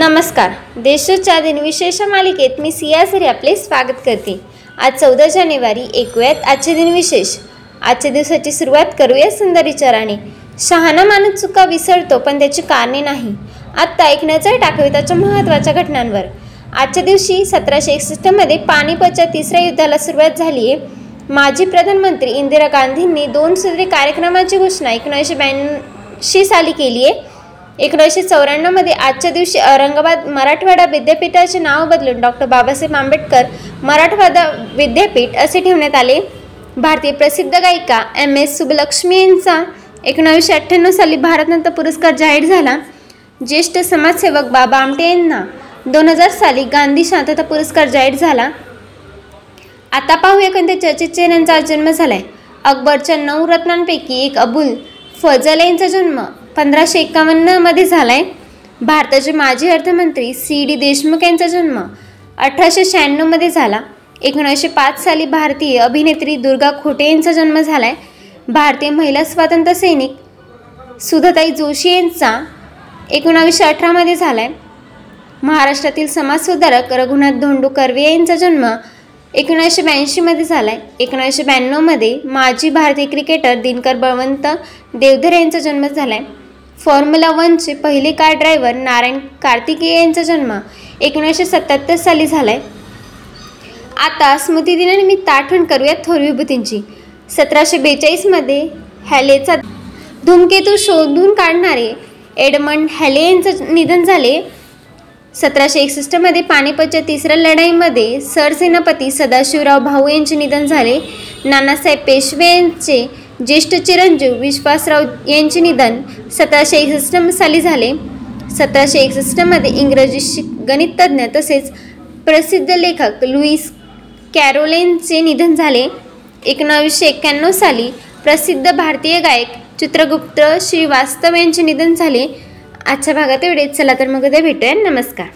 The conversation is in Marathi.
नमस्कार. देशोच्या दिनविशेष मालिकेत मी सियासरी आपले स्वागत करते. आज चौदा जानेवारी ऐकूयात आजचे दिनविशेष आजच्या दिवसाची सुरुवात करूया सुंदर विचाराने शहाणा माणूस चुका विसरतो पण त्याची कारणे नाही. आत्ता ऐकण्याचा टाकविताच्या महत्त्वाच्या घटनांवर. आजच्या दिवशी सतराशे एकसष्टमध्ये पानिपतच्या तिसऱ्या युद्धाला सुरुवात झाली आहे. माजी प्रधानमंत्री इंदिरा गांधींनी दोन सूत्री कार्यक्रमाची घोषणा एकोणीसशे ब्याऐंशी साली केली आहे. एकोणीसशे चौऱ्याण्णवमध्ये आजच्या दिवशी औरंगाबाद मराठवाडा विद्यापीठाचे नाव बदलून डॉक्टर बाबासाहेब आंबेडकर मराठवाडा विद्यापीठ असे ठेवण्यात आले. भारतीय प्रसिद्ध गायिका एम एस सुबलक्ष्मी यांचा एकोणावीसशे अठ्ठ्याण्णव साली भारतरत्न पुरस्कार जाहीर झाला. ज्येष्ठ समाजसेवक बाबा आमटे यांना दोन हजार साली गांधी शांतता पुरस्कार जाहीर झाला. आता पाहूया कोणत्या चर्चित चेहऱ्यांचा जन्म झालाय. अकबरच्या नऊ रत्नांपैकी एक अबुल फजल यांचा जन्म पंधराशे एकावन्नमध्ये आहे भारताचे माजी अर्थमंत्री सी डी देशमुख यांचा जन्म अठराशे शहाण्णवमध्ये झाला. एकोणीसशे पाच साली भारतीय अभिनेत्री दुर्गा खोटे यांचा जन्म झाला आहे भारतीय महिला स्वातंत्र्य सैनिक सुधाताई जोशी यांचा एकोणावीसशे अठरामध्ये झाला आहे महाराष्ट्रातील समाजसुधारक रघुनाथ धोंडू कर्वे यांचा जन्म एकोणीसशे ब्याऐंशीमध्ये झाला आहे एकोणीसशे ब्याण्णवमध्ये माजी भारतीय क्रिकेटर दिनकर बळवंत देवधर यांचा जन्म झाला आहे फॉर्म्युला वनचे पहिले कार ड्रायव्हर नारायण कार्तिकेय यांचा जन्म एकोणीसशे सत्याहत्तर साली झाला आहे आता स्मृतिदिनानिमित्त आठवण करूया थोर विभूतींची. सतराशे बेचाळीसमध्ये हॅलेचा धूमकेतू शोधून काढणारे एडमंड हॅले यांचं निधन झाले. सतराशे एकसष्टमध्ये पानिपतच्या तिसऱ्या लढाईमध्ये सरसेनापती सदाशिवराव भाऊ यांचे निधन झाले. नानासाहेब पेशवे यांचे ज्येष्ठ चिरंजीव विश्वासराव यांचे निधन सतराशे एकसष्ट साली झाले. सतराशे एकसष्टमध्ये इंग्रजी शिक गणिततज्ज्ञ तसेच प्रसिद्ध लेखक लुईस कॅरोलेनचे निधन झाले. एकोणावीसशे एक्क्याण्णव साली प्रसिद्ध भारतीय गायक चित्रगुप्त श्रीवास्तव यांचे निधन झाले. आजच्या भागात एवढेच. चला तर मग उद्या भेटूया. नमस्कार.